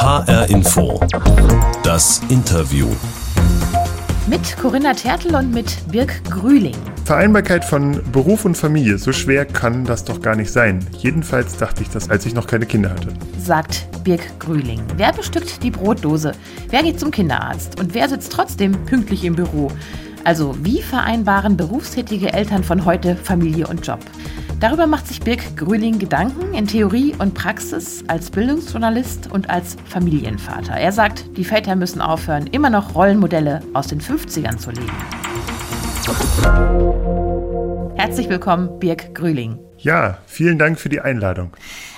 HR Info. Das Interview. Mit Corinna Tertel und mit Birg Grühling. Vereinbarkeit von Beruf und Familie, so schwer kann das doch gar nicht sein. Jedenfalls dachte ich das, als ich noch keine Kinder hatte. Sagt Birg Grühling. Wer bestückt die Brotdose? Wer geht zum Kinderarzt? Und wer sitzt trotzdem pünktlich im Büro? Also, wie vereinbaren berufstätige Eltern von heute Familie und Job? Darüber macht sich Birg Grühling Gedanken in Theorie und Praxis als Bildungsjournalist und als Familienvater. Er sagt, die Väter müssen aufhören, immer noch Rollenmodelle aus den 50ern zu leben. Herzlich willkommen, Birg Grühling. Ja, vielen Dank für die Einladung.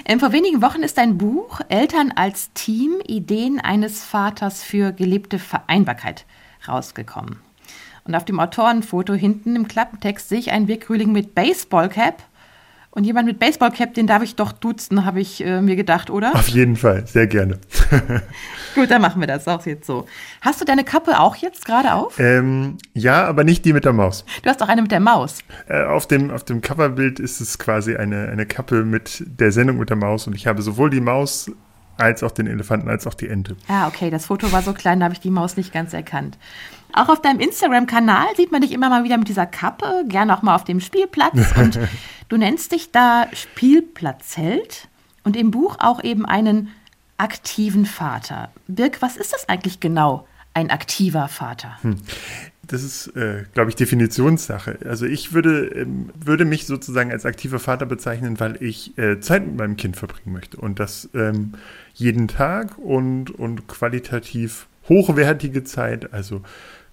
Ähm, vor wenigen Wochen ist ein Buch Eltern als Team, Ideen eines Vaters für gelebte Vereinbarkeit rausgekommen. Und auf dem Autorenfoto hinten im Klappentext sehe ich einen Birg Grühling mit Baseballcap und jemand mit Baseballcap, den darf ich doch duzen, habe ich äh, mir gedacht, oder? Auf jeden Fall, sehr gerne. Gut, dann machen wir das auch jetzt so. Hast du deine Kappe auch jetzt gerade auf? Ähm, ja, aber nicht die mit der Maus. Du hast auch eine mit der Maus. Äh, auf, dem, auf dem Coverbild ist es quasi eine, eine Kappe mit der Sendung mit der Maus und ich habe sowohl die Maus als auch den Elefanten als auch die Ente. Ah, okay, das Foto war so klein, da habe ich die Maus nicht ganz erkannt. Auch auf deinem Instagram-Kanal sieht man dich immer mal wieder mit dieser Kappe, gerne auch mal auf dem Spielplatz. Und du nennst dich da Spielplatzheld und im Buch auch eben einen aktiven Vater. Birg, was ist das eigentlich genau, ein aktiver Vater? Hm. Das ist, äh, glaube ich, Definitionssache. Also ich würde, ähm, würde mich sozusagen als aktiver Vater bezeichnen, weil ich äh, Zeit mit meinem Kind verbringen möchte. Und das ähm, jeden Tag und, und qualitativ hochwertige Zeit. Also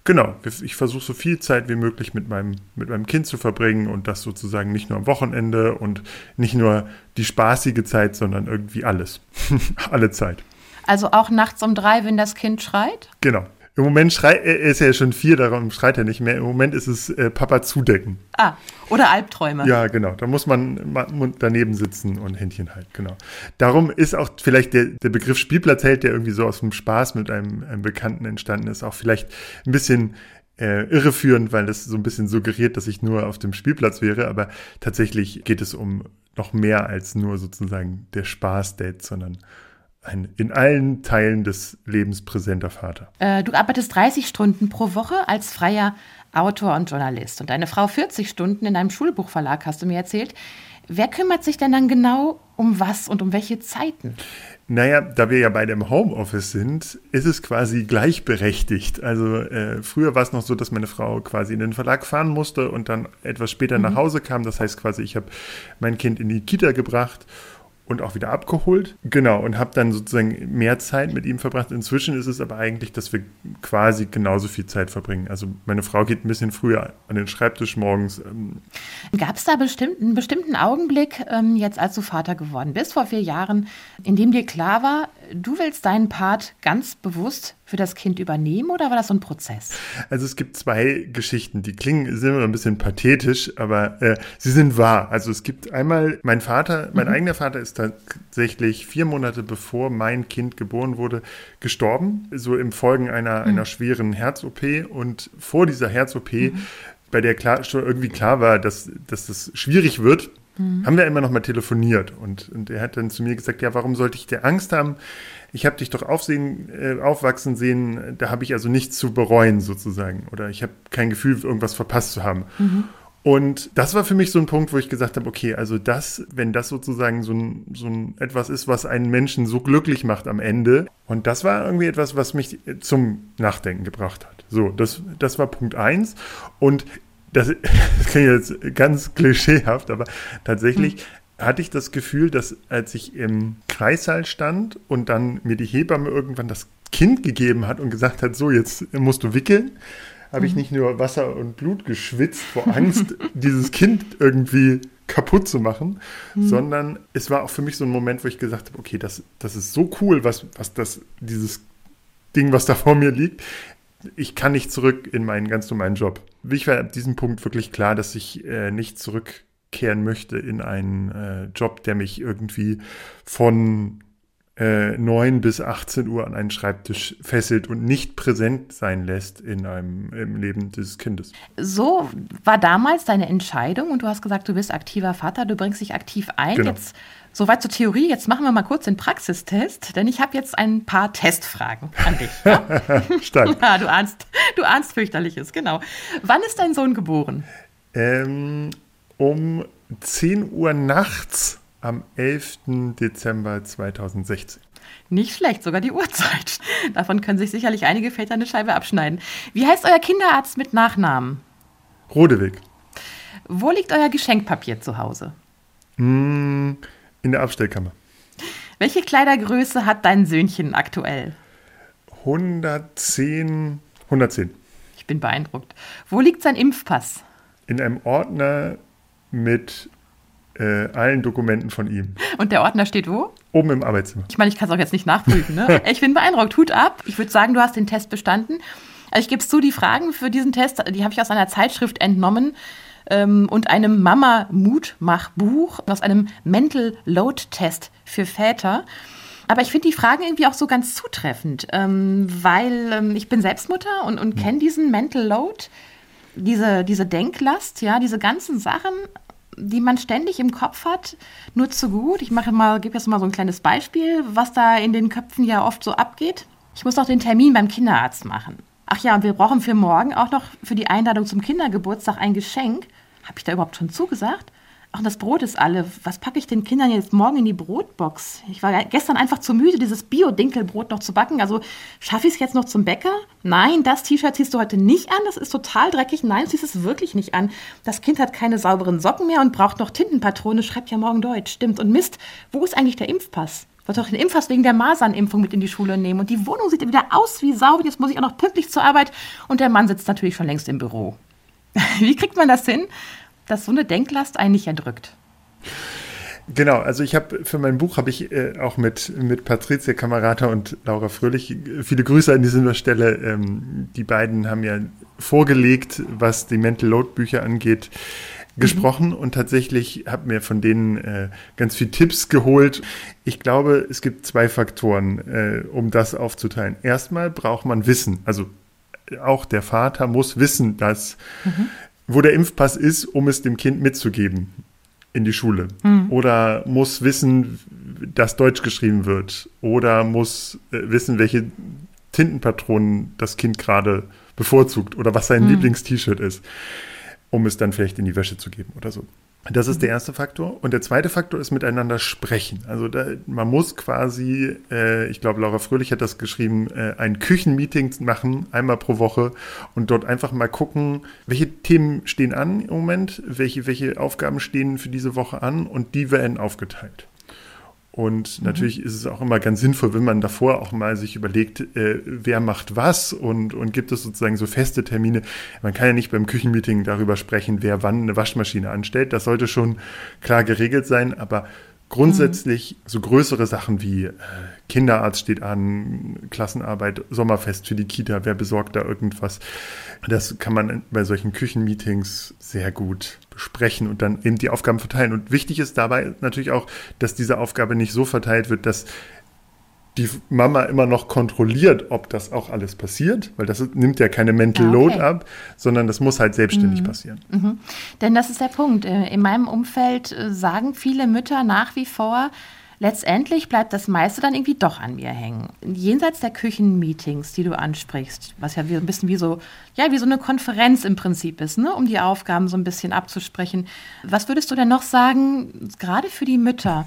Genau, ich versuche so viel Zeit wie möglich mit meinem, mit meinem Kind zu verbringen und das sozusagen nicht nur am Wochenende und nicht nur die spaßige Zeit, sondern irgendwie alles. Alle Zeit. Also auch nachts um drei, wenn das Kind schreit? Genau. Im Moment schreit, er ist ja schon vier, darum schreit er nicht mehr. Im Moment ist es äh, Papa zudecken. Ah, oder Albträume. Ja, genau. Da muss man daneben sitzen und Händchen halten, genau. Darum ist auch vielleicht der, der Begriff Spielplatzheld, der irgendwie so aus dem Spaß mit einem, einem Bekannten entstanden ist, auch vielleicht ein bisschen äh, irreführend, weil das so ein bisschen suggeriert, dass ich nur auf dem Spielplatz wäre. Aber tatsächlich geht es um noch mehr als nur sozusagen der Spaß-Date, sondern ein in allen Teilen des Lebens präsenter Vater. Äh, du arbeitest 30 Stunden pro Woche als freier Autor und Journalist und deine Frau 40 Stunden in einem Schulbuchverlag, hast du mir erzählt. Wer kümmert sich denn dann genau um was und um welche Zeiten? Naja, da wir ja beide im Homeoffice sind, ist es quasi gleichberechtigt. Also äh, früher war es noch so, dass meine Frau quasi in den Verlag fahren musste und dann etwas später mhm. nach Hause kam. Das heißt quasi, ich habe mein Kind in die Kita gebracht und auch wieder abgeholt. Genau, und habe dann sozusagen mehr Zeit mit ihm verbracht. Inzwischen ist es aber eigentlich, dass wir quasi genauso viel Zeit verbringen. Also meine Frau geht ein bisschen früher an den Schreibtisch morgens. Ähm. Gab es da bestimmt, einen bestimmten Augenblick, ähm, jetzt als du Vater geworden bist, vor vier Jahren, in dem dir klar war, du willst deinen Part ganz bewusst für das Kind übernehmen oder war das so ein Prozess? Also es gibt zwei Geschichten, die klingen sind immer ein bisschen pathetisch, aber äh, sie sind wahr. Also es gibt einmal mein Vater, mein mhm. eigener Vater ist tatsächlich vier Monate bevor mein Kind geboren wurde gestorben, so im Folgen einer mhm. einer schweren Herz-OP und vor dieser Herz-OP mhm. bei der klar, schon irgendwie klar war, dass, dass das schwierig wird, mhm. haben wir immer noch mal telefoniert. Und, und er hat dann zu mir gesagt, ja, warum sollte ich dir Angst haben? Ich habe dich doch aufsehen, äh, aufwachsen sehen, da habe ich also nichts zu bereuen sozusagen. Oder ich habe kein Gefühl, irgendwas verpasst zu haben. Mhm. Und das war für mich so ein Punkt, wo ich gesagt habe, okay, also das, wenn das sozusagen so ein, so ein etwas ist, was einen Menschen so glücklich macht am Ende. Und das war irgendwie etwas, was mich zum Nachdenken gebracht hat. So, das, das war Punkt eins. Und das, das klingt jetzt ganz klischeehaft, aber tatsächlich mhm. hatte ich das Gefühl, dass als ich im Kreissaal stand und dann mir die Hebamme irgendwann das Kind gegeben hat und gesagt hat, so, jetzt musst du wickeln, habe ich mhm. nicht nur Wasser und Blut geschwitzt vor Angst, dieses Kind irgendwie kaputt zu machen, mhm. sondern es war auch für mich so ein Moment, wo ich gesagt habe, okay, das, das ist so cool, was, was das, dieses Ding, was da vor mir liegt ich kann nicht zurück in meinen ganz normalen Job. Ich war ab diesem Punkt wirklich klar, dass ich äh, nicht zurückkehren möchte in einen äh, Job, der mich irgendwie von äh, 9 bis 18 Uhr an einen Schreibtisch fesselt und nicht präsent sein lässt in einem im Leben des Kindes. So war damals deine Entscheidung und du hast gesagt, du bist aktiver Vater, du bringst dich aktiv ein. Genau. Jetzt soweit zur Theorie, jetzt machen wir mal kurz den Praxistest, denn ich habe jetzt ein paar Testfragen an dich. Ja? Stark. ja, du ahnst, du ahnst fürchterliches, genau. Wann ist dein Sohn geboren? Ähm, um 10 Uhr nachts am 11. Dezember 2016. Nicht schlecht, sogar die Uhrzeit. Davon können sich sicherlich einige Väter eine Scheibe abschneiden. Wie heißt euer Kinderarzt mit Nachnamen? Rodewig. Wo liegt euer Geschenkpapier zu Hause? Mm, in der Abstellkammer. Welche Kleidergröße hat dein Söhnchen aktuell? 110, 110. Ich bin beeindruckt. Wo liegt sein Impfpass? In einem Ordner mit äh, allen Dokumenten von ihm. Und der Ordner steht wo? Oben im Arbeitszimmer. Ich meine, ich kann es auch jetzt nicht nachprüfen. Ne? Ich bin beeindruckt. Hut ab. Ich würde sagen, du hast den Test bestanden. Also ich gebe es zu, die Fragen für diesen Test, die habe ich aus einer Zeitschrift entnommen ähm, und einem Mama-Mutmach-Buch aus einem Mental Load-Test für Väter. Aber ich finde die Fragen irgendwie auch so ganz zutreffend, ähm, weil ähm, ich bin Selbstmutter und, und kenne diesen Mental Load, diese, diese Denklast, ja, diese ganzen Sachen, die man ständig im Kopf hat, nur zu gut. Ich mache mal, gebe jetzt mal so ein kleines Beispiel, was da in den Köpfen ja oft so abgeht. Ich muss noch den Termin beim Kinderarzt machen. Ach ja, und wir brauchen für morgen auch noch für die Einladung zum Kindergeburtstag ein Geschenk. Habe ich da überhaupt schon zugesagt? Ach, das Brot ist alle. Was packe ich den Kindern jetzt morgen in die Brotbox? Ich war gestern einfach zu müde, dieses Bio-Dinkelbrot noch zu backen. Also schaffe ich es jetzt noch zum Bäcker? Nein, das T-Shirt ziehst du heute nicht an. Das ist total dreckig. Nein, ziehst es wirklich nicht an. Das Kind hat keine sauberen Socken mehr und braucht noch Tintenpatrone. Schreibt ja morgen Deutsch. Stimmt. Und Mist, wo ist eigentlich der Impfpass? Wollte doch den Impfpass wegen der Masernimpfung mit in die Schule nehmen. Und die Wohnung sieht wieder aus wie Sau. Jetzt muss ich auch noch pünktlich zur Arbeit. Und der Mann sitzt natürlich schon längst im Büro. Wie kriegt man das hin, dass so eine Denklast einen nicht erdrückt? Genau, also ich habe für mein Buch habe ich äh, auch mit, mit Patricia Kamerata und Laura Fröhlich viele Grüße an dieser Stelle. Ähm, die beiden haben ja vorgelegt, was die Mental Load Bücher angeht, gesprochen mhm. und tatsächlich habe mir von denen äh, ganz viele Tipps geholt. Ich glaube, es gibt zwei Faktoren, äh, um das aufzuteilen. Erstmal braucht man Wissen, also auch der Vater muss wissen, dass mhm. Wo der Impfpass ist, um es dem Kind mitzugeben in die Schule mhm. oder muss wissen, dass Deutsch geschrieben wird oder muss äh, wissen, welche Tintenpatronen das Kind gerade bevorzugt oder was sein mhm. Lieblingst-T-Shirt ist, um es dann vielleicht in die Wäsche zu geben oder so. Das ist der erste Faktor. Und der zweite Faktor ist miteinander sprechen. Also da, man muss quasi, äh, ich glaube, Laura Fröhlich hat das geschrieben, äh, ein Küchenmeeting machen, einmal pro Woche und dort einfach mal gucken, welche Themen stehen an im Moment, welche, welche Aufgaben stehen für diese Woche an und die werden aufgeteilt. Und mhm. natürlich ist es auch immer ganz sinnvoll, wenn man davor auch mal sich überlegt, äh, wer macht was und, und gibt es sozusagen so feste Termine. Man kann ja nicht beim Küchenmeeting darüber sprechen, wer wann eine Waschmaschine anstellt. Das sollte schon klar geregelt sein, aber grundsätzlich so größere Sachen wie äh, Kinderarzt steht an, Klassenarbeit, Sommerfest für die Kita, wer besorgt da irgendwas. Das kann man bei solchen Küchenmeetings sehr gut besprechen und dann eben die Aufgaben verteilen. Und wichtig ist dabei natürlich auch, dass diese Aufgabe nicht so verteilt wird, dass die Mama immer noch kontrolliert, ob das auch alles passiert, weil das nimmt ja keine Mental ja, okay. Load ab, sondern das muss halt selbstständig mhm. passieren. Mhm. Denn das ist der Punkt. Äh, in meinem Umfeld äh, sagen viele Mütter nach wie vor, letztendlich bleibt das meiste dann irgendwie doch an mir hängen. Jenseits der Küchenmeetings, die du ansprichst, was ja ein bisschen wie so, ja, wie so eine Konferenz im Prinzip ist, ne, um die Aufgaben so ein bisschen abzusprechen. Was würdest du denn noch sagen, gerade für die Mütter,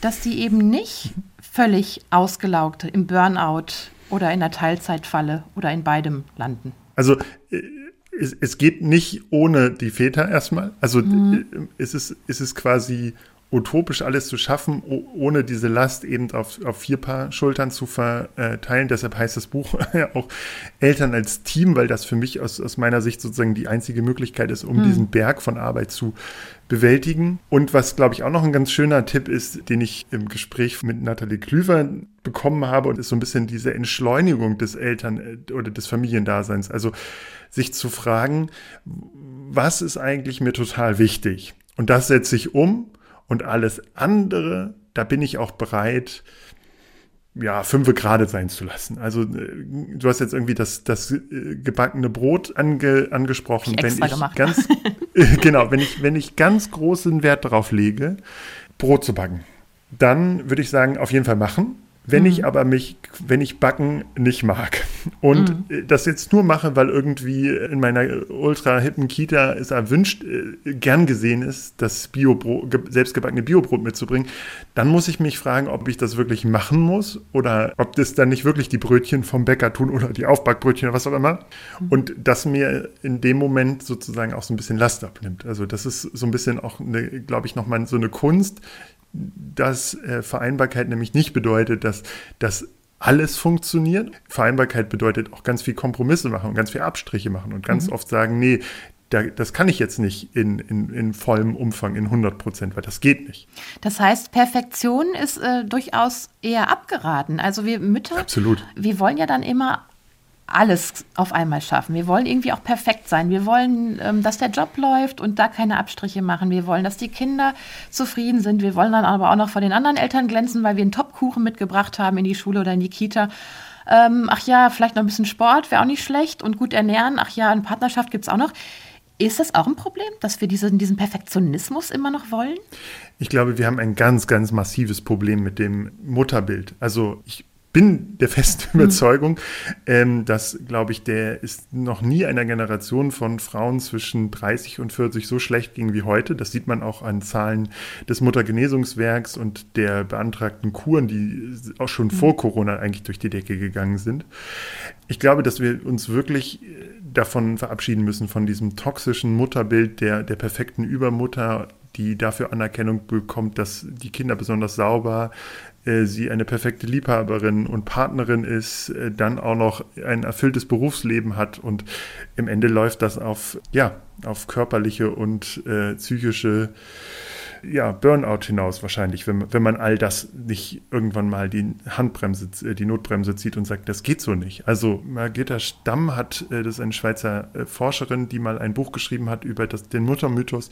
dass die eben nicht völlig ausgelaugt im Burnout oder in der Teilzeitfalle oder in beidem landen? Also äh, es, es geht nicht ohne die Väter erstmal. Also mhm. Äh, es, ist, es ist quasi utopisch alles zu schaffen, ohne diese Last eben auf, auf vier Paar Schultern zu verteilen. Deshalb heißt das Buch auch Eltern als Team, weil das für mich aus, aus meiner Sicht sozusagen die einzige Möglichkeit ist, um hm. diesen Berg von Arbeit zu bewältigen. Und was, glaube ich, auch noch ein ganz schöner Tipp ist, den ich im Gespräch mit Nathalie Klüver bekommen habe, und ist so ein bisschen diese Entschleunigung des Eltern- äh, oder des Familiendaseins. Also sich zu fragen, was ist eigentlich mir total wichtig? Und das setze ich um und alles andere, da bin ich auch bereit, ja, fünfe gerade sein zu lassen. Also äh, du hast jetzt irgendwie das, das äh, gebackene Brot ange, angesprochen. Ich wenn ich gemacht. ganz genau, wenn ich, wenn ich ganz großen Wert darauf lege, Brot zu backen, dann würde ich sagen, auf jeden Fall machen. Wenn ich aber mich, wenn ich Backen nicht mag und äh, das jetzt nur mache, weil irgendwie in meiner ultra hippen Kita es erwünscht, äh, gern gesehen ist, das Bio selbstgebackene Biobrot mitzubringen, dann muss ich mich fragen, ob ich das wirklich machen muss oder ob das dann nicht wirklich die Brötchen vom Bäcker tun oder die Aufbackbrötchen oder was auch immer. Und das mir in dem Moment sozusagen auch so ein bisschen Last abnimmt. Also das ist so ein bisschen auch, eine, glaube ich, nochmal so eine Kunst, dass äh, Vereinbarkeit nämlich nicht bedeutet, dass das alles funktioniert. Vereinbarkeit bedeutet auch ganz viel Kompromisse machen und ganz viel Abstriche machen und ganz oft sagen, nee, da, das kann ich jetzt nicht in, in, in vollem Umfang, in 100 Prozent, weil das geht nicht. Das heißt, Perfektion ist äh, durchaus eher abgeraten. Also wir Mütter, Absolut. wir wollen ja dann immer alles auf einmal schaffen. Wir wollen irgendwie auch perfekt sein. Wir wollen, ähm, dass der Job läuft und da keine Abstriche machen. Wir wollen, dass die Kinder zufrieden sind. Wir wollen dann aber auch noch vor den anderen Eltern glänzen, weil wir einen Topkuchen mitgebracht haben in die Schule oder in die Kita. Ähm, ach ja, vielleicht noch ein bisschen Sport wäre auch nicht schlecht und gut ernähren. Ach ja, eine Partnerschaft gibt es auch noch. Ist das auch ein Problem, dass wir diesen, diesen Perfektionismus immer noch wollen? Ich glaube, wir haben ein ganz, ganz massives Problem mit dem Mutterbild. Also ich bin der festen Überzeugung, ähm, dass, glaube ich, der ist noch nie einer Generation von Frauen zwischen 30 und 40 so schlecht ging wie heute. Das sieht man auch an Zahlen des Muttergenesungswerks und der beantragten Kuren, die auch schon vor Corona eigentlich durch die Decke gegangen sind. Ich glaube, dass wir uns wirklich davon verabschieden müssen, von diesem toxischen Mutterbild der, der perfekten Übermutter, die dafür Anerkennung bekommt, dass die Kinder besonders sauber, äh, sie eine perfekte Liebhaberin und Partnerin ist, äh, dann auch noch ein erfülltes Berufsleben hat und im Ende läuft das auf, ja, auf körperliche und äh, psychische ja, Burnout hinaus wahrscheinlich, wenn, wenn man all das nicht irgendwann mal die Handbremse, äh, die Notbremse zieht und sagt, das geht so nicht. Also Margitta Stamm hat, äh, das ist eine Schweizer Forscherin, die mal ein Buch geschrieben hat über das, den Muttermythos.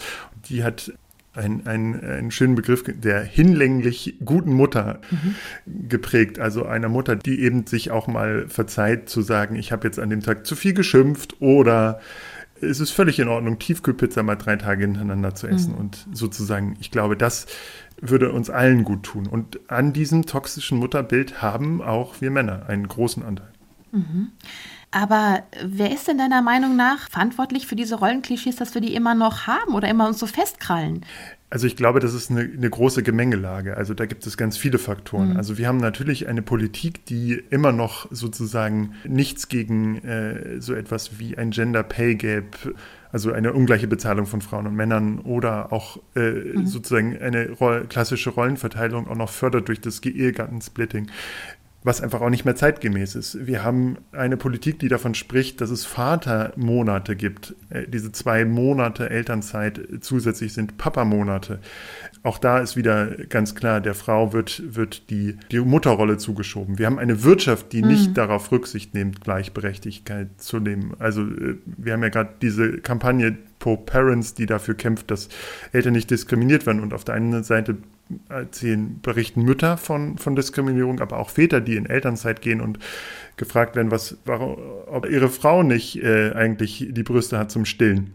Die hat einen, einen, einen schönen Begriff der hinlänglich guten Mutter mhm. geprägt. Also einer Mutter, die eben sich auch mal verzeiht zu sagen, ich habe jetzt an dem Tag zu viel geschimpft oder es ist völlig in Ordnung, Tiefkühlpizza mal drei Tage hintereinander zu essen. Mhm. Und sozusagen, ich glaube, das würde uns allen gut tun. Und an diesem toxischen Mutterbild haben auch wir Männer einen großen Anteil. Mhm. Aber wer ist denn deiner Meinung nach verantwortlich für diese Rollenklischees, dass wir die immer noch haben oder immer uns so festkrallen? Also ich glaube, das ist eine, eine, große Gemengelage. Also da gibt es ganz viele Faktoren. Mhm. Also wir haben natürlich eine Politik, die immer noch sozusagen nichts gegen äh, so etwas wie ein Gender Pay Gap, also eine ungleiche Bezahlung von Frauen und Männern oder auch äh, mhm. sozusagen eine Roll klassische Rollenverteilung auch noch fördert durch das Ehegattensplitting was einfach auch nicht mehr zeitgemäß ist. Wir haben eine Politik, die davon spricht, dass es Vatermonate gibt. Äh, diese zwei Monate Elternzeit zusätzlich sind Papamonate. Auch da ist wieder ganz klar, der Frau wird, wird die, die Mutterrolle zugeschoben. Wir haben eine Wirtschaft, die mhm. nicht darauf Rücksicht nimmt, Gleichberechtigkeit zu nehmen. Also äh, wir haben ja gerade diese Kampagne Pro Parents, die dafür kämpft, dass Eltern nicht diskriminiert werden. Und auf der einen Seite erzählen, berichten Mütter von, von Diskriminierung, aber auch Väter, die in Elternzeit gehen und gefragt werden, was, warum, ob ihre Frau nicht äh, eigentlich die Brüste hat zum Stillen.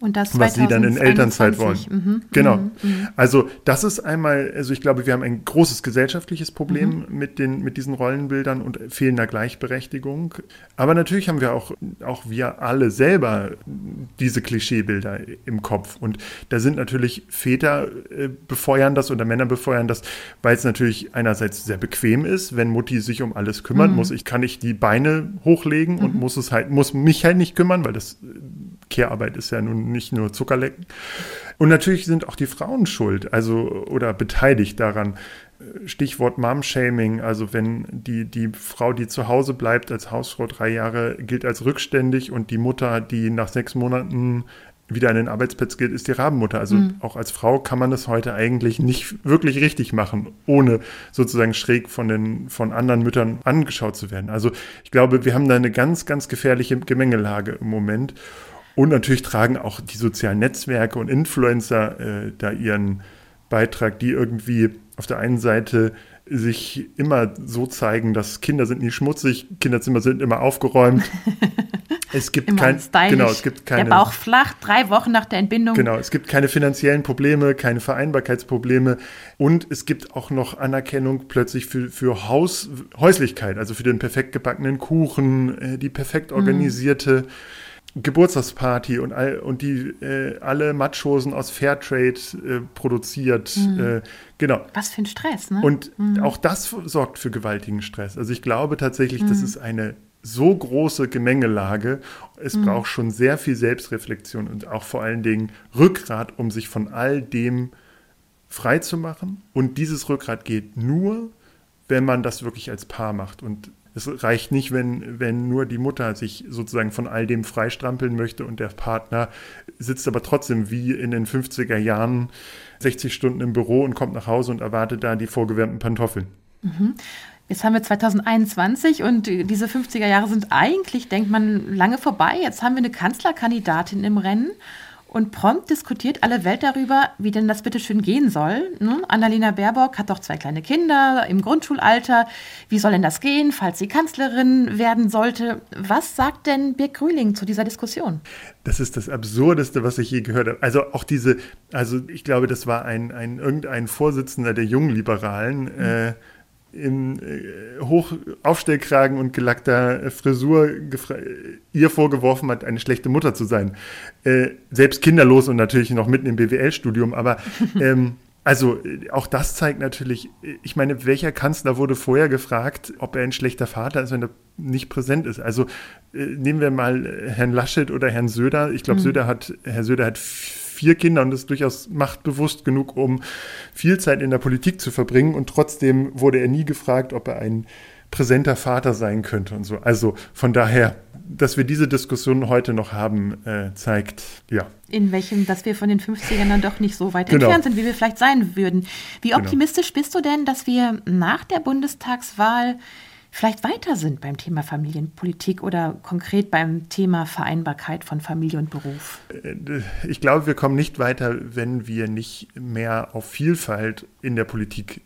Und das was sie dann in Elternzeit wollen. Mhm. Genau. Mhm. Mhm. Also das ist einmal, also ich glaube, wir haben ein großes gesellschaftliches Problem Mhm. mit, den, mit diesen Rollenbildern und fehlender Gleichberechtigung. Aber natürlich haben wir auch, auch wir alle selber diese Klischeebilder im Kopf. Und da sind natürlich Väter äh, befeuern das oder Männer befeuern das, weil es natürlich einerseits sehr bequem ist, wenn Mutti sich um alles kümmern Mhm. muss. Ich kann nicht die Beine hochlegen und muss es halt, muss mich halt nicht kümmern, weil das Care-Arbeit ist ja nun nicht nur Zuckerlecken. Und natürlich sind auch die Frauen schuld, also oder beteiligt daran. Stichwort Mom-Shaming, also wenn die, die Frau, die zu Hause bleibt als Hausfrau drei Jahre, gilt als rückständig und die Mutter, die nach sechs Monaten wieder an den Arbeitsplatz geht, ist die Rabenmutter. Also Mhm. auch als Frau kann man das heute eigentlich nicht wirklich richtig machen, ohne sozusagen schräg von den von anderen Müttern angeschaut zu werden. Also ich glaube, wir haben da eine ganz, ganz gefährliche Gemengelage im Moment. Und natürlich tragen auch die sozialen Netzwerke und Influencer äh, da ihren Beitrag, die irgendwie auf der einen Seite sich immer so zeigen, dass Kinder sind nie schmutzig, Kinderzimmer sind immer aufgeräumt. Es gibt kein, stylisch. genau, es gibt keine, Der Bauch flach, drei Wochen nach der Entbindung. Genau, es gibt keine finanziellen Probleme, keine Vereinbarkeitsprobleme und es gibt auch noch Anerkennung plötzlich für, für Haus, Häuslichkeit, also für den perfekt gebackenen Kuchen, äh, die perfekt organisierte Geburtstagsparty und, all, und die äh, alle Matschhosen aus Fairtrade äh, produziert. Äh, genau. Was für ein Stress, ne? Und auch das sorgt für gewaltigen Stress. Also ich glaube tatsächlich, das ist eine so große Gemengelage. Es braucht schon sehr viel Selbstreflexion und auch vor allen Dingen Rückgrat, um sich von all dem frei zu machen. Und dieses Rückgrat geht nur, wenn man das wirklich als Paar macht. Und es reicht nicht, wenn, wenn nur die Mutter sich sozusagen von all dem freistrampeln möchte und der Partner sitzt aber trotzdem wie in den 50er Jahren 60 Stunden im Büro und kommt nach Hause und erwartet da die vorgewärmten Pantoffeln. Jetzt haben wir 2021 und diese 50er Jahre sind eigentlich, denkt man, lange vorbei. Jetzt haben wir eine Kanzlerkandidatin im Rennen und prompt diskutiert alle Welt darüber, wie denn das bitte schön gehen soll. Ne? Annalena Baerbock hat doch zwei kleine Kinder im Grundschulalter. Wie soll denn das gehen, falls sie Kanzlerin werden sollte? Was sagt denn Birk Grüling zu dieser Diskussion? Das ist das Absurdeste, was ich je gehört habe. Also auch diese, also ich glaube, das war ein, ein irgendein Vorsitzender der jungen Liberalen, äh, im äh, Hochaufstellkragen und gelackter äh, Frisur ihr vorgeworfen hat, eine schlechte Mutter zu sein. Äh, selbst kinderlos und natürlich noch mitten im BWL-Studium, aber ähm, also äh, auch das zeigt natürlich, äh, ich meine, welcher Kanzler wurde vorher gefragt, ob er ein schlechter Vater ist, wenn er nicht präsent ist? Also äh, nehmen wir mal Herrn Laschet oder Herrn Söder. Ich glaube, Söder hat, Herr Söder hat vier Kinder und ist durchaus machtbewusst genug, um viel Zeit in der Politik zu verbringen. Und trotzdem wurde er nie gefragt, ob er ein präsenter Vater sein könnte und so. Also von daher, dass wir diese Diskussion heute noch haben, äh, zeigt, ja, In welchem, dass wir von den 50ern dann doch nicht so weit Genau. entfernt sind, wie wir vielleicht sein würden. Wie optimistisch bist du denn, dass wir nach der Bundestagswahl vielleicht weiter sind beim Thema Familienpolitik oder konkret beim Thema Vereinbarkeit von Familie und Beruf? ich glaube, wir kommen nicht weiter, wenn wir nicht mehr auf Vielfalt in der Politik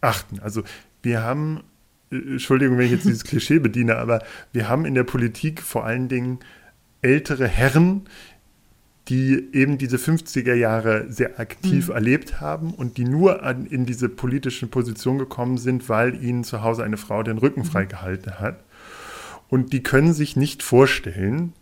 achten. Also wir haben, äh, Entschuldigung, wenn ich jetzt dieses Klischee bediene, aber wir haben in der Politik vor allen Dingen ältere Herren, die eben diese 50er Jahre sehr aktiv erlebt haben und die nur an, in diese politische Position gekommen sind, weil ihnen zu Hause eine Frau den Rücken freigehalten hat. Und die können sich nicht vorstellen,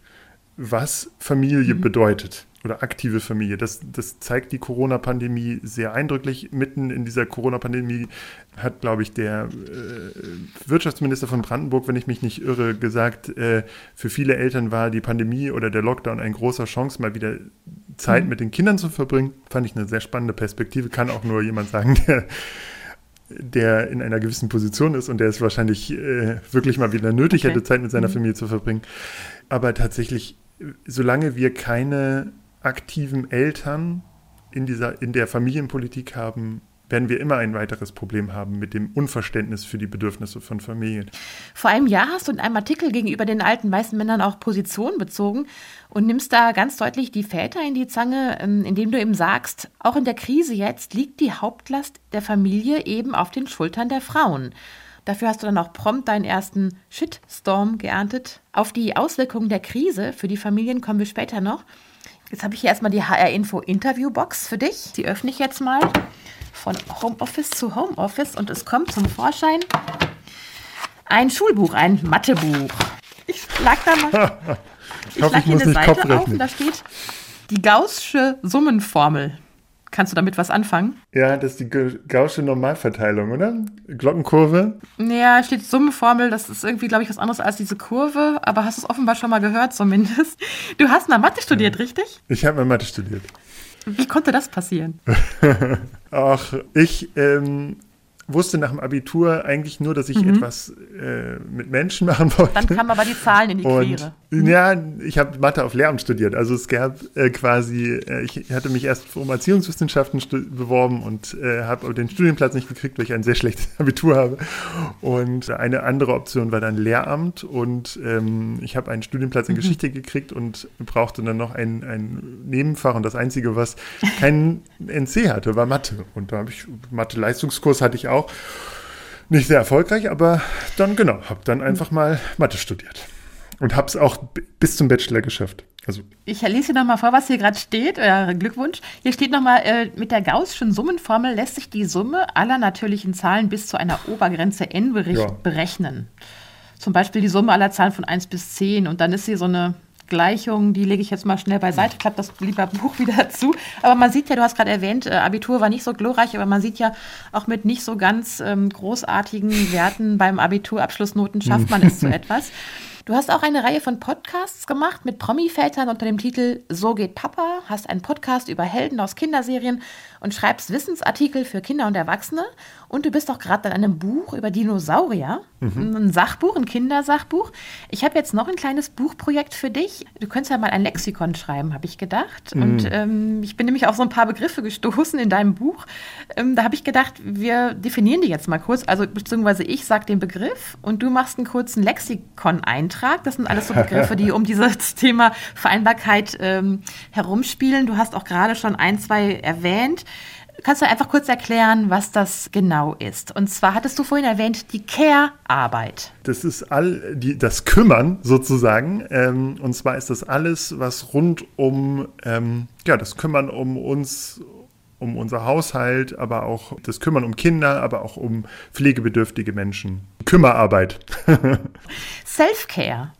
was Familie bedeutet oder aktive Familie. Das, das zeigt die Corona-Pandemie sehr eindrücklich. Mitten in dieser Corona-Pandemie hat, glaube ich, der äh, Wirtschaftsminister von Brandenburg, wenn ich mich nicht irre, gesagt, äh, für viele Eltern war die Pandemie oder der Lockdown eine große Chance, mal wieder Zeit mit den Kindern zu verbringen. Fand ich eine sehr spannende Perspektive. Kann auch nur jemand sagen, der der in einer gewissen Position ist und der es wahrscheinlich äh, wirklich mal wieder nötig Okay. hätte, Zeit mit seiner Familie zu verbringen. Aber tatsächlich, solange wir keine aktiven Eltern in, dieser, in der Familienpolitik haben, werden wir immer ein weiteres Problem haben mit dem Unverständnis für die Bedürfnisse von Familien. Vor einem Jahr hast du in einem Artikel gegenüber den alten weißen Männern auch Position bezogen und nimmst da ganz deutlich die Väter in die Zange, ähm, indem du eben sagst, auch in der Krise jetzt liegt die Hauptlast der Familie eben auf den Schultern der Frauen. Dafür hast du dann auch prompt deinen ersten Shitstorm geerntet. Auf die Auswirkungen der Krise für die Familien kommen wir später noch. Jetzt habe ich hier erstmal die HR-Info-Interview-Box für dich. Die öffne ich jetzt mal von Homeoffice zu Homeoffice und es kommt zum Vorschein ein Schulbuch, ein Mathebuch. Ich lag da mal. Ich hoffe, lag ich hier muss nicht Seite Kopf auf und da steht die Gaußsche Summenformel. Kannst du damit was anfangen? Ja, das ist die Ga- Gaußsche Normalverteilung, oder? Glockenkurve. Ja, steht Summenformel, das ist irgendwie, glaube ich, was anderes als diese Kurve, aber hast du es offenbar schon mal gehört zumindest. Du hast mal Mathe studiert, richtig? Ich habe mal Mathe studiert. Wie konnte das passieren? Ach, ich ähm, wusste nach dem Abitur eigentlich nur, dass ich etwas äh, mit Menschen machen wollte. Dann kamen aber die Zahlen in die Und Quere. ja, ich habe Mathe auf Lehramt studiert. Also es gab äh, quasi, äh, ich hatte mich erst um Erziehungswissenschaften beworben und äh, habe aber den Studienplatz nicht gekriegt, weil ich ein sehr schlechtes Abitur habe. Und eine andere Option war dann Lehramt und ähm, ich habe einen Studienplatz in Geschichte gekriegt und brauchte dann noch ein, ein Nebenfach und das einzige, was keinen NC hatte, war Mathe. Und da habe ich Mathe-Leistungskurs hatte ich auch. Nicht sehr erfolgreich, aber dann genau, habe dann einfach mal Mathe studiert. Und habe es auch bis zum Bachelor geschafft. Also ich lese dir nochmal vor, was hier gerade steht. Äh, Glückwunsch. Hier steht nochmal, äh, mit der Gaußschen Summenformel lässt sich die Summe aller natürlichen Zahlen bis zu einer Obergrenze n ja. berechnen. Zum Beispiel die Summe aller Zahlen von 1 bis 10. Und dann ist hier so eine Gleichung, die lege ich jetzt mal schnell beiseite, klappt das lieber Buch wieder zu. Aber man sieht ja, du hast gerade erwähnt, äh, Abitur war nicht so glorreich, aber man sieht ja auch mit nicht so ganz ähm, großartigen Werten beim Abiturabschlussnoten schafft man es zu etwas. Du hast auch eine Reihe von Podcasts gemacht mit Promi-Vätern unter dem Titel So geht Papa, hast einen Podcast über Helden aus Kinderserien und schreibst Wissensartikel für Kinder und Erwachsene. Und du bist auch gerade an einem Buch über Dinosaurier, mhm. ein Sachbuch, ein Kindersachbuch. Ich habe jetzt noch ein kleines Buchprojekt für dich. Du könntest ja mal ein Lexikon schreiben, habe ich gedacht. Mhm. Und ähm, ich bin nämlich auf so ein paar Begriffe gestoßen in deinem Buch. Ähm, da habe ich gedacht, wir definieren die jetzt mal kurz. Also beziehungsweise ich sage den Begriff und du machst einen kurzen Lexikon-Eintrag. Das sind alles so Begriffe, die um dieses Thema Vereinbarkeit ähm, herumspielen. Du hast auch gerade schon ein, zwei erwähnt. Kannst du einfach kurz erklären, was das genau ist? Und zwar hattest du vorhin erwähnt, die Care-Arbeit. Das ist all die, das Kümmern sozusagen. Ähm, und zwar ist das alles, was rund um ähm, ja, das Kümmern um uns, um unser Haushalt, aber auch das Kümmern um Kinder, aber auch um pflegebedürftige Menschen. Kümmerarbeit. Self-Care.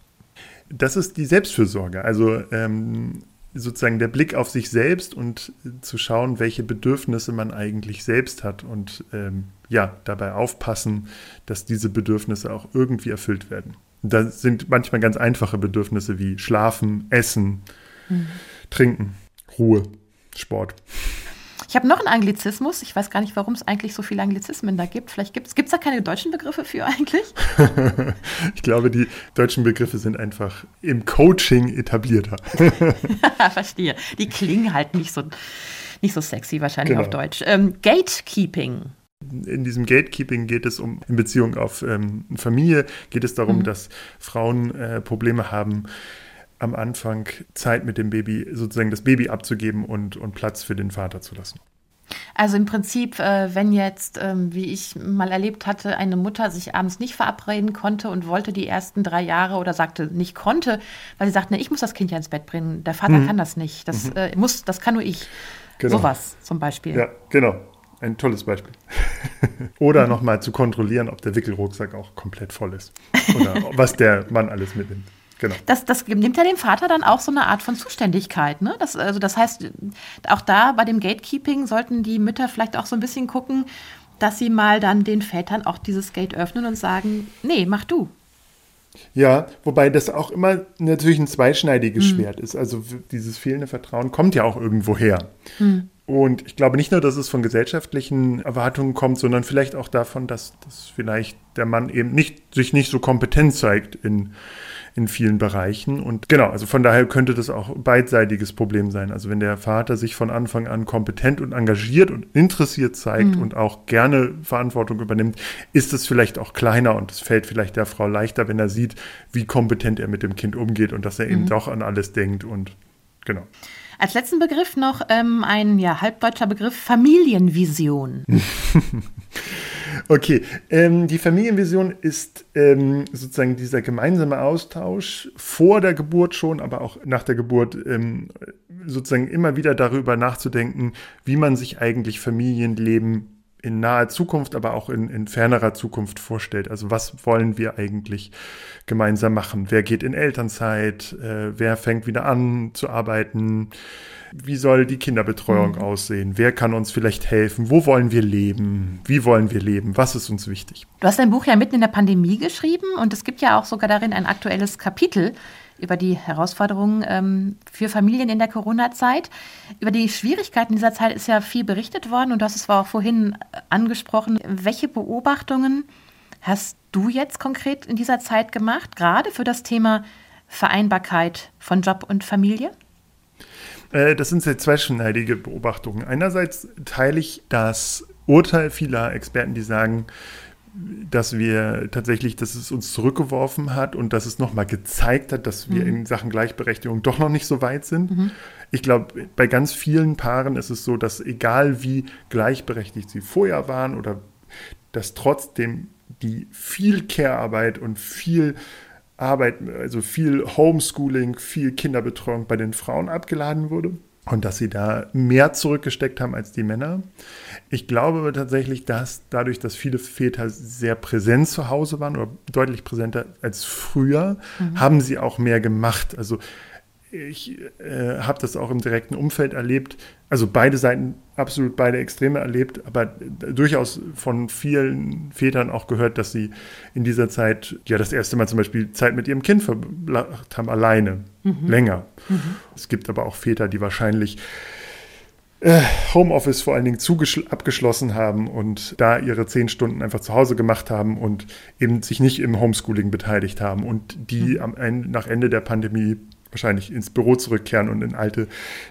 Das ist die Selbstfürsorge. Also ähm, sozusagen der Blick auf sich selbst und zu schauen, welche Bedürfnisse man eigentlich selbst hat und ähm, ja, dabei aufpassen, dass diese Bedürfnisse auch irgendwie erfüllt werden. da sind manchmal ganz einfache Bedürfnisse wie Schlafen, Essen, mhm. Trinken, Ruhe, Sport. Ich habe noch einen Anglizismus. Ich weiß gar nicht, warum es eigentlich so viele Anglizismen da gibt. Vielleicht gibt es da keine deutschen Begriffe für eigentlich? ich glaube, die deutschen Begriffe sind einfach im Coaching etablierter. Verstehe. Die klingen halt nicht so, nicht so sexy wahrscheinlich genau. auf Deutsch. Ähm, Gatekeeping. In diesem Gatekeeping geht es um, in Beziehung auf ähm, Familie, geht es darum, mhm. dass Frauen äh, Probleme haben, am Anfang Zeit mit dem Baby, sozusagen das Baby abzugeben und, und Platz für den Vater zu lassen. Also im Prinzip, äh, wenn jetzt, ähm, wie ich mal erlebt hatte, eine Mutter sich abends nicht verabreden konnte und wollte die ersten drei Jahre oder sagte nicht konnte, weil sie sagte, ne, ich muss das Kind ja ins Bett bringen. Der Vater mhm. kann das nicht. Das mhm. Äh, muss, das kann nur ich. Genau. Sowas zum Beispiel. Ja, genau. Ein tolles Beispiel. Oder nochmal zu kontrollieren, ob der Wickelrucksack auch komplett voll ist. Oder was der Mann alles mitnimmt. Genau. Das, das nimmt ja dem Vater dann auch so eine Art von Zuständigkeit. Ne? Das, also das heißt, auch da bei dem Gatekeeping sollten die Mütter vielleicht auch so ein bisschen gucken, dass sie mal dann den Vätern auch dieses Gate öffnen und sagen, nee, mach du. Ja, wobei das auch immer natürlich ein zweischneidiges hm. Schwert ist. Also dieses fehlende Vertrauen kommt ja auch irgendwo her. Hm. Und ich glaube nicht nur, dass es von gesellschaftlichen Erwartungen kommt, sondern vielleicht auch davon, dass, dass vielleicht der Mann eben nicht, sich nicht so kompetent zeigt in in vielen Bereichen. Und genau, also von daher könnte das auch beidseitiges Problem sein. Also wenn der Vater sich von Anfang an kompetent und engagiert und interessiert zeigt mhm. und auch gerne Verantwortung übernimmt, ist es vielleicht auch kleiner und es fällt vielleicht der Frau leichter, wenn er sieht, wie kompetent er mit dem Kind umgeht und dass er mhm. eben doch an alles denkt und genau. Als letzten Begriff noch ähm, ein ja, halbdeutscher Begriff Familienvision. Okay, ähm, die Familienvision ist ähm, sozusagen dieser gemeinsame Austausch vor der Geburt schon, aber auch nach der Geburt ähm, sozusagen immer wieder darüber nachzudenken, wie man sich eigentlich Familienleben in naher Zukunft, aber auch in, in fernerer Zukunft vorstellt. Also was wollen wir eigentlich gemeinsam machen? Wer geht in Elternzeit? Äh, wer fängt wieder an zu arbeiten? Wie soll die Kinderbetreuung mhm. aussehen? Wer kann uns vielleicht helfen? Wo wollen wir leben? Wie wollen wir leben? Was ist uns wichtig? Du hast dein Buch ja mitten in der Pandemie geschrieben und es gibt ja auch sogar darin ein aktuelles Kapitel über die Herausforderungen ähm, für Familien in der Corona-Zeit. Über die Schwierigkeiten dieser Zeit ist ja viel berichtet worden und du hast es auch vorhin angesprochen. Welche Beobachtungen hast du jetzt konkret in dieser Zeit gemacht, gerade für das Thema Vereinbarkeit von Job und Familie? Äh, das sind sehr zweischneidige Beobachtungen. Einerseits teile ich das Urteil vieler Experten, die sagen, dass wir tatsächlich, dass es uns zurückgeworfen hat und dass es nochmal gezeigt hat, dass wir mhm. in Sachen Gleichberechtigung doch noch nicht so weit sind. Mhm. Ich glaube, bei ganz vielen Paaren ist es so, dass egal wie gleichberechtigt sie vorher waren oder dass trotzdem die viel Care-Arbeit und viel Arbeit, also viel Homeschooling, viel Kinderbetreuung bei den Frauen abgeladen wurde und dass sie da mehr zurückgesteckt haben als die Männer. Ich glaube tatsächlich, dass dadurch, dass viele Väter sehr präsent zu Hause waren oder deutlich präsenter als früher, mhm. haben sie auch mehr gemacht. Also ich äh, habe das auch im direkten Umfeld erlebt, also beide Seiten, absolut beide Extreme erlebt, aber durchaus von vielen Vätern auch gehört, dass sie in dieser Zeit ja das erste Mal zum Beispiel Zeit mit ihrem Kind verbracht haben, alleine, mhm. länger. Mhm. Es gibt aber auch Väter, die wahrscheinlich äh, Homeoffice vor allen Dingen abgeschlossen haben und da ihre zehn Stunden einfach zu Hause gemacht haben und eben sich nicht im Homeschooling beteiligt haben und die mhm. am Ende, nach Ende der Pandemie wahrscheinlich ins Büro zurückkehren und in, alte,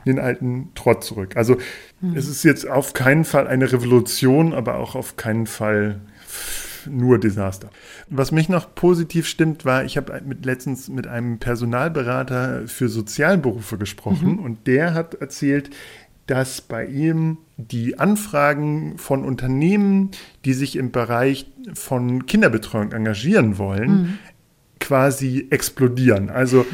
in den alten Trott zurück. Also mhm. es ist jetzt auf keinen Fall eine Revolution, aber auch auf keinen Fall nur Desaster. Was mich noch positiv stimmt, war, ich habe mit, letztens mit einem Personalberater für Sozialberufe gesprochen mhm. und der hat erzählt, dass bei ihm die Anfragen von Unternehmen, die sich im Bereich von Kinderbetreuung engagieren wollen, mhm. quasi explodieren. Also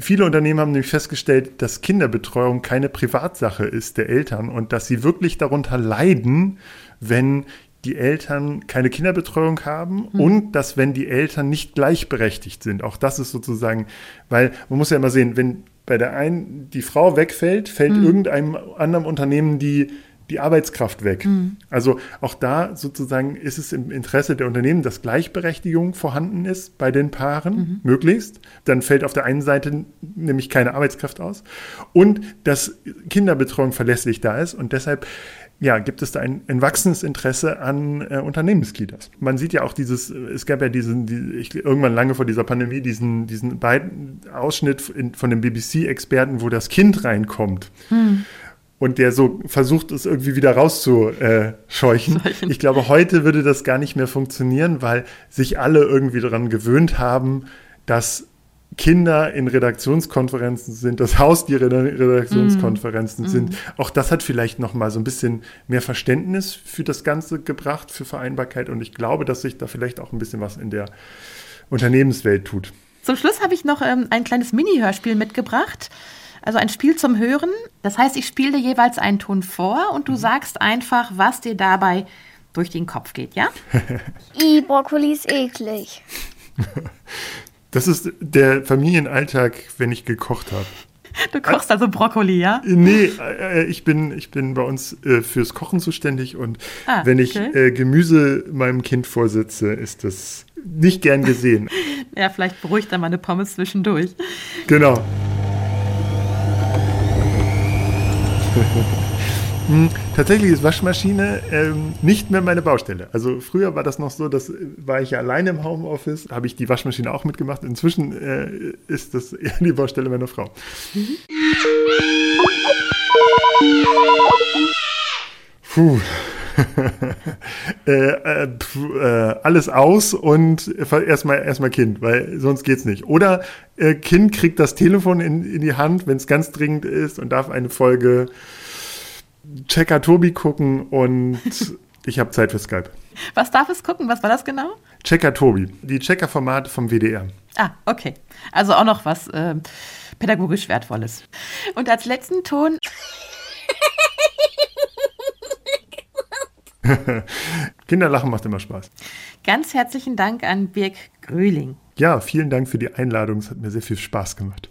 Viele Unternehmen haben nämlich festgestellt, dass Kinderbetreuung keine Privatsache ist der Eltern und dass sie wirklich darunter leiden, wenn die Eltern keine Kinderbetreuung haben mhm. und dass wenn die Eltern nicht gleichberechtigt sind. Auch das ist sozusagen, weil man muss ja immer sehen, wenn bei der einen die Frau wegfällt, fällt mhm. irgendeinem anderen Unternehmen die die Arbeitskraft weg. Mhm. Also auch da sozusagen ist es im Interesse der Unternehmen, dass Gleichberechtigung vorhanden ist bei den Paaren, mhm. möglichst. Dann fällt auf der einen Seite nämlich keine Arbeitskraft aus und dass Kinderbetreuung verlässlich da ist und deshalb ja, gibt es da ein, ein wachsendes Interesse an äh, Unternehmensglieders. Man sieht ja auch dieses, es gab ja diesen, die, ich, irgendwann lange vor dieser Pandemie, diesen, diesen beiden Ausschnitt in, von dem BBC-Experten, wo das Kind reinkommt. Hm und der so versucht, es irgendwie wieder rauszuscheuchen. Ich glaube, heute würde das gar nicht mehr funktionieren, weil sich alle irgendwie daran gewöhnt haben, dass Kinder in Redaktionskonferenzen sind, das Haus die Redaktionskonferenzen mm. sind. Auch das hat vielleicht noch mal so ein bisschen mehr Verständnis für das Ganze gebracht, für Vereinbarkeit. Und ich glaube, dass sich da vielleicht auch ein bisschen was in der Unternehmenswelt tut. Zum Schluss habe ich noch ähm, ein kleines Mini-Hörspiel mitgebracht. Also ein Spiel zum Hören. Das heißt, ich spiele dir jeweils einen Ton vor und du mhm. sagst einfach, was dir dabei durch den Kopf geht, ja? I, Brokkoli ist eklig. Das ist der Familienalltag, wenn ich gekocht habe. Du kochst also Brokkoli, ja? Nee, äh, ich, bin, ich bin bei uns äh, fürs Kochen zuständig und ah, wenn ich okay. äh, Gemüse meinem Kind vorsitze, ist das nicht gern gesehen. ja, vielleicht beruhigt er meine Pommes zwischendurch. Genau. Hm, tatsächlich ist Waschmaschine ähm, nicht mehr meine Baustelle. Also früher war das noch so, dass äh, war ich ja alleine im Homeoffice, habe ich die Waschmaschine auch mitgemacht. Inzwischen äh, ist das eher die Baustelle meiner Frau. Puh. äh, äh, pf, äh, alles aus und erstmal erstmal Kind, weil sonst geht's nicht. Oder äh, Kind kriegt das Telefon in, in die Hand, wenn es ganz dringend ist und darf eine Folge Checker Tobi gucken und ich habe Zeit für Skype. Was darf es gucken? Was war das genau? Checker Tobi, die Checker-Formate vom WDR. Ah, okay. Also auch noch was äh, pädagogisch Wertvolles. Und als letzten Ton. Kinderlachen macht immer Spaß. Ganz herzlichen Dank an Birg Gröling. Ja, vielen Dank für die Einladung. Es hat mir sehr viel Spaß gemacht.